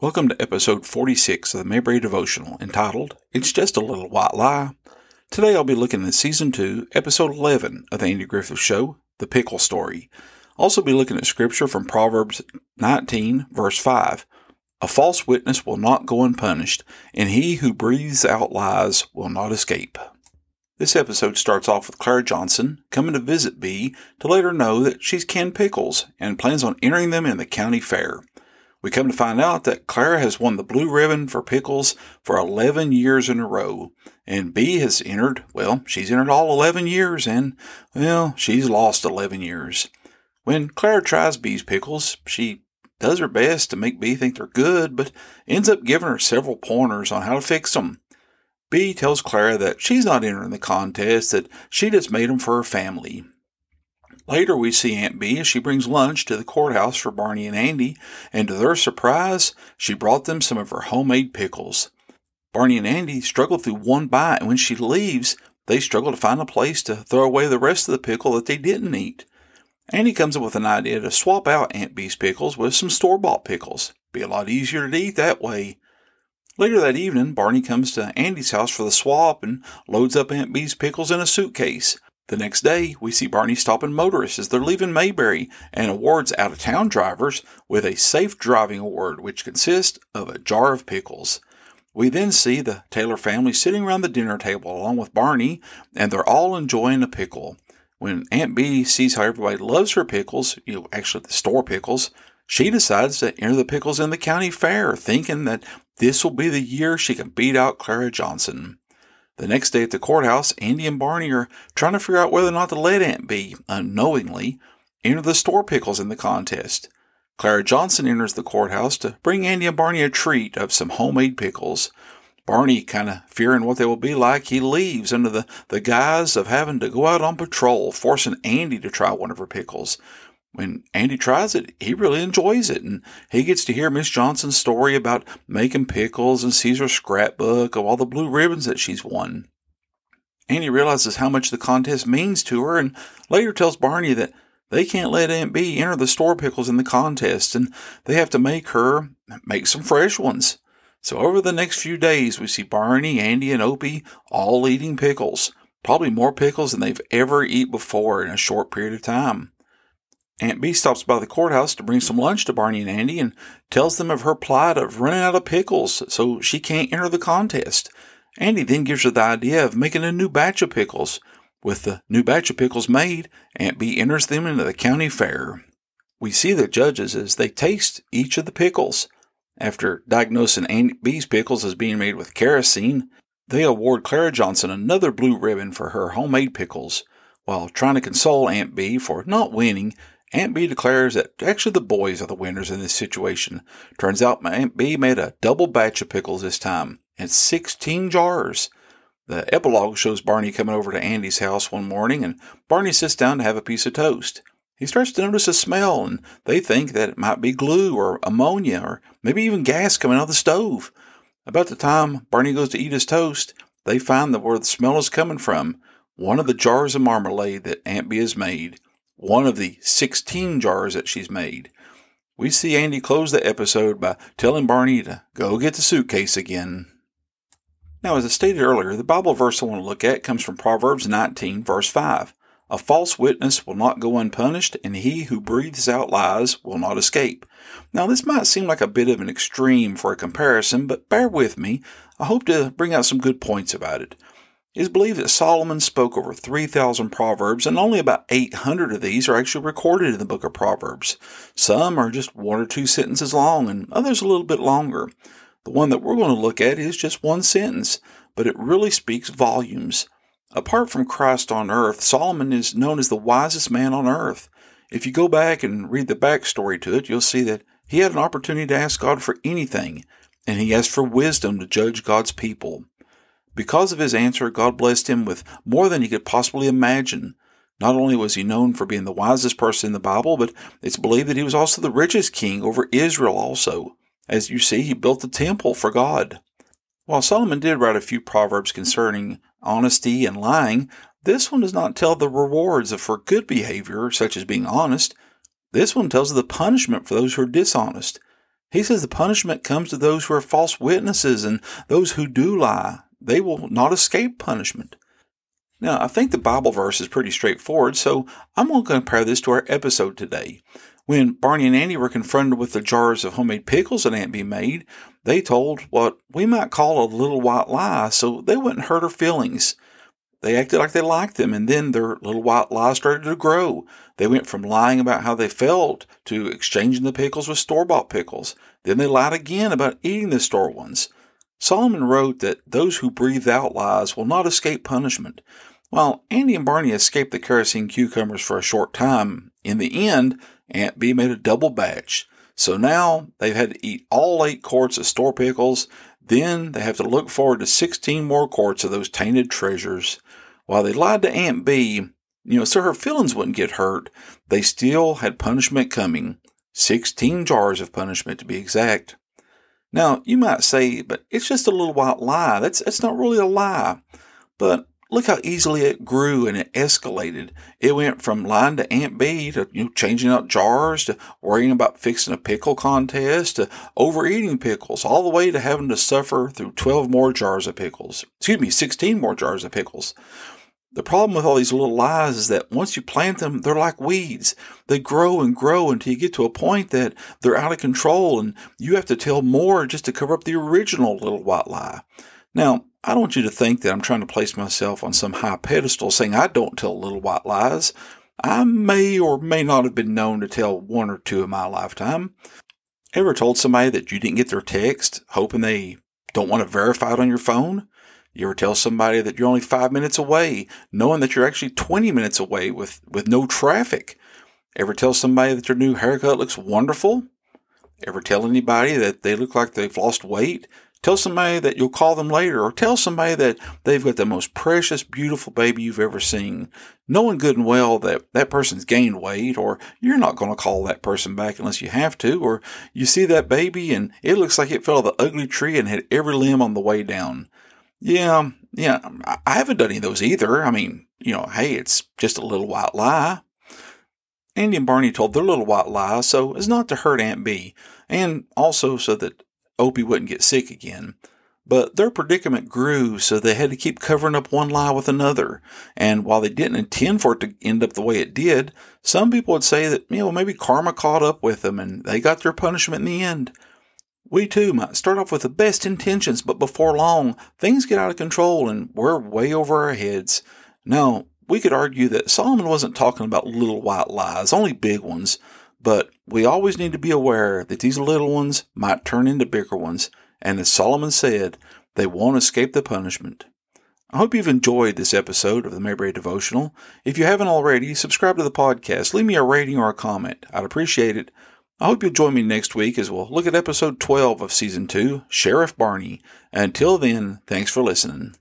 Welcome to episode 46 of the Mayberry Devotional entitled, It's Just a Little White Lie. Today I'll be looking at season 2, episode 11 of the Andy Griffith Show, The Pickle Story. Also be looking at scripture from Proverbs 19, verse 5. A false witness will not go unpunished, and he who breathes out lies will not escape. This episode starts off with Clara Johnson coming to visit Bee to let her know that she's canned pickles and plans on entering them in the county fair. We come to find out that Clara has won the blue ribbon for pickles for 11 years in a row. And Bee has entered, well, she's entered all 11 years and, well, she's lost 11 years. When Clara tries Bee's pickles, she does her best to make Bee think they're good, but ends up giving her several pointers on how to fix them. Bee tells Clara that she's not entering the contest, that she just made them for her family. Later, we see Aunt Bee as she brings lunch to the courthouse for Barney and Andy, and to their surprise, she brought them some of her homemade pickles. Barney and Andy struggle through one bite, and when she leaves, they struggle to find a place to throw away the rest of the pickle that they didn't eat. Andy comes up with an idea to swap out Aunt Bee's pickles with some store bought pickles. Be a lot easier to eat that way. Later that evening, Barney comes to Andy's house for the swap and loads up Aunt Bee's pickles in a suitcase. The next day, we see Barney stopping motorists as they're leaving Mayberry and awards out of town drivers with a safe driving award, which consists of a jar of pickles. We then see the Taylor family sitting around the dinner table along with Barney, and they're all enjoying a pickle. When Aunt Bee sees how everybody loves her pickles, you know, actually the store pickles, she decides to enter the pickles in the county fair, thinking that this will be the year she can beat out Clara Johnson. The next day at the courthouse, Andy and Barney are trying to figure out whether or not to let Aunt Bee, unknowingly, enter the store pickles in the contest. Clara Johnson enters the courthouse to bring Andy and Barney a treat of some homemade pickles. Barney, kind of fearing what they will be like, he leaves under the, the guise of having to go out on patrol, forcing Andy to try one of her pickles when Andy tries it, he really enjoys it. And he gets to hear Miss Johnson's story about making pickles and sees her scrapbook of all the blue ribbons that she's won. Andy realizes how much the contest means to her and later tells Barney that they can't let Aunt Bee enter the store pickles in the contest and they have to make her make some fresh ones. So over the next few days, we see Barney, Andy, and Opie all eating pickles. Probably more pickles than they've ever eaten before in a short period of time. Aunt Bee stops by the courthouse to bring some lunch to Barney and Andy and tells them of her plight of running out of pickles, so she can't enter the contest. Andy then gives her the idea of making a new batch of pickles. With the new batch of pickles made, Aunt Bee enters them into the county fair. We see the judges as they taste each of the pickles. After diagnosing Aunt Bee's pickles as being made with kerosene, they award Clara Johnson another blue ribbon for her homemade pickles. While trying to console Aunt Bee for not winning, Aunt Bee declares that actually the boys are the winners in this situation. Turns out my Aunt Bee made a double batch of pickles this time, and 16 jars. The epilogue shows Barney coming over to Andy's house one morning, and Barney sits down to have a piece of toast. He starts to notice a smell, and they think that it might be glue or ammonia or maybe even gas coming out of the stove. About the time Barney goes to eat his toast, they find that where the smell is coming from, one of the jars of marmalade that Aunt Bee has made one of the 16 jars that she's made. We see Andy close the episode by telling Barney to go get the suitcase again. Now, as I stated earlier, the Bible verse I want to look at comes from Proverbs 19, verse 5. A false witness will not go unpunished, and he who breathes out lies will not escape. Now, this might seem like a bit of an extreme for a comparison, but bear with me. I hope to bring out some good points about it. It is believed that Solomon spoke over 3,000 proverbs, and only about 800 of these are actually recorded in the book of Proverbs. Some are just one or two sentences long, and others a little bit longer. The one that we're going to look at is just one sentence, but it really speaks volumes. Apart from Christ on earth, Solomon is known as the wisest man on earth. If you go back and read the backstory to it, you'll see that he had an opportunity to ask God for anything, and he asked for wisdom to judge God's people. Because of his answer, God blessed him with more than he could possibly imagine. Not only was he known for being the wisest person in the Bible, but it's believed that he was also the richest king over Israel also. As you see, he built the temple for God. While Solomon did write a few proverbs concerning honesty and lying, this one does not tell the rewards for good behavior, such as being honest. This one tells of the punishment for those who are dishonest. He says the punishment comes to those who are false witnesses and those who do lie. They will not escape punishment. Now, I think the Bible verse is pretty straightforward, so I'm going to compare this to our episode today. When Barney and Andy were confronted with the jars of homemade pickles that Aunt Bee made, they told what we might call a little white lie so they wouldn't hurt her feelings. They acted like they liked them, and then their little white lie started to grow. They went from lying about how they felt to exchanging the pickles with store bought pickles. Then they lied again about eating the store ones. Solomon wrote that those who breathe out lies will not escape punishment. While Andy and Barney escaped the kerosene cucumbers for a short time, in the end, Aunt Bee made a double batch. So now they've had to eat all eight quarts of store pickles. Then they have to look forward to 16 more quarts of those tainted treasures. While they lied to Aunt Bee, you know, so her feelings wouldn't get hurt, they still had punishment coming. 16 jars of punishment to be exact. Now, you might say, but it's just a little white lie. That's, that's not really a lie. But look how easily it grew and it escalated. It went from lying to Aunt Bee to you know, changing out jars to worrying about fixing a pickle contest to overeating pickles, all the way to having to suffer through 12 more jars of pickles. Excuse me, 16 more jars of pickles. The problem with all these little lies is that once you plant them, they're like weeds. They grow and grow until you get to a point that they're out of control and you have to tell more just to cover up the original little white lie. Now, I don't want you to think that I'm trying to place myself on some high pedestal saying I don't tell little white lies. I may or may not have been known to tell one or two in my lifetime. Ever told somebody that you didn't get their text, hoping they don't want to verify it on your phone? You ever tell somebody that you're only five minutes away, knowing that you're actually 20 minutes away with, with no traffic? Ever tell somebody that their new haircut looks wonderful? Ever tell anybody that they look like they've lost weight? Tell somebody that you'll call them later, or tell somebody that they've got the most precious, beautiful baby you've ever seen, knowing good and well that that person's gained weight, or you're not going to call that person back unless you have to, or you see that baby and it looks like it fell off the ugly tree and had every limb on the way down. Yeah, um, yeah, um, I haven't done any of those either. I mean, you know, hey, it's just a little white lie. Andy and Barney told their little white lie so as not to hurt Aunt Bee, and also so that Opie wouldn't get sick again. But their predicament grew, so they had to keep covering up one lie with another. And while they didn't intend for it to end up the way it did, some people would say that, you know, maybe karma caught up with them and they got their punishment in the end. We too might start off with the best intentions, but before long, things get out of control and we're way over our heads. Now, we could argue that Solomon wasn't talking about little white lies, only big ones, but we always need to be aware that these little ones might turn into bigger ones, and as Solomon said, they won't escape the punishment. I hope you've enjoyed this episode of the Mayberry Devotional. If you haven't already, subscribe to the podcast, leave me a rating or a comment. I'd appreciate it. I hope you'll join me next week as we'll look at episode 12 of season 2, Sheriff Barney. Until then, thanks for listening.